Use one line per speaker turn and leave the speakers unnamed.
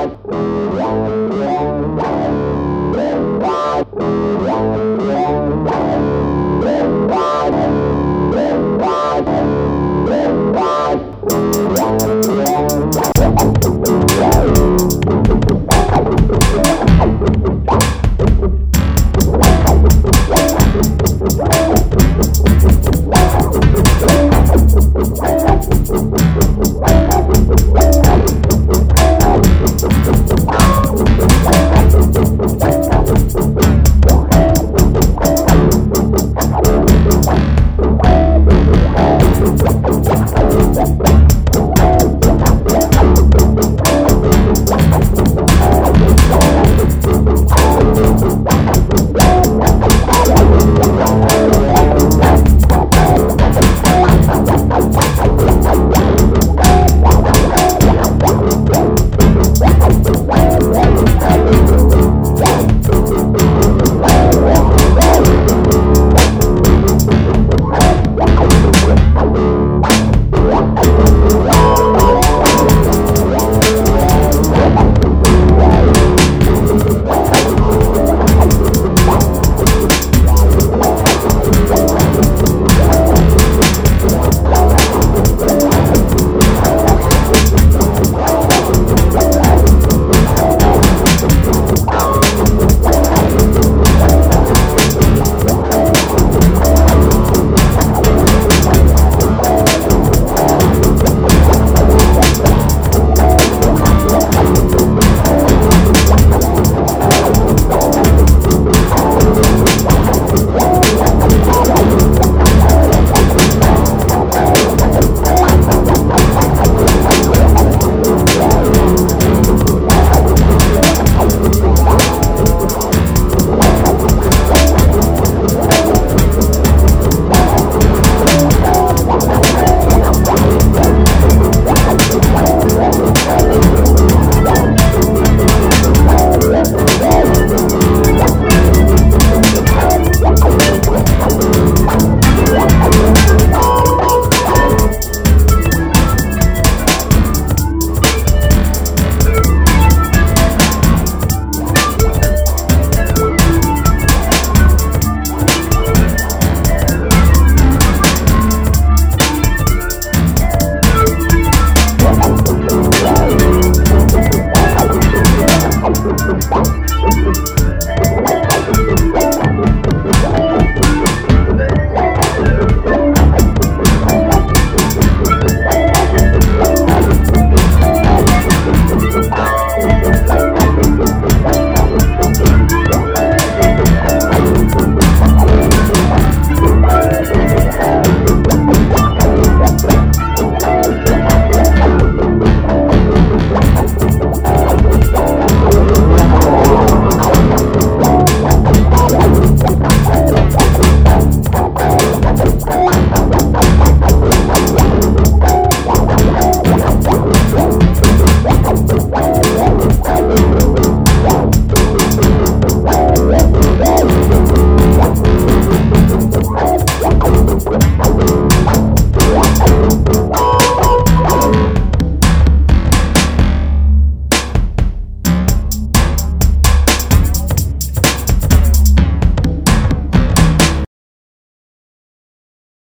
Bye.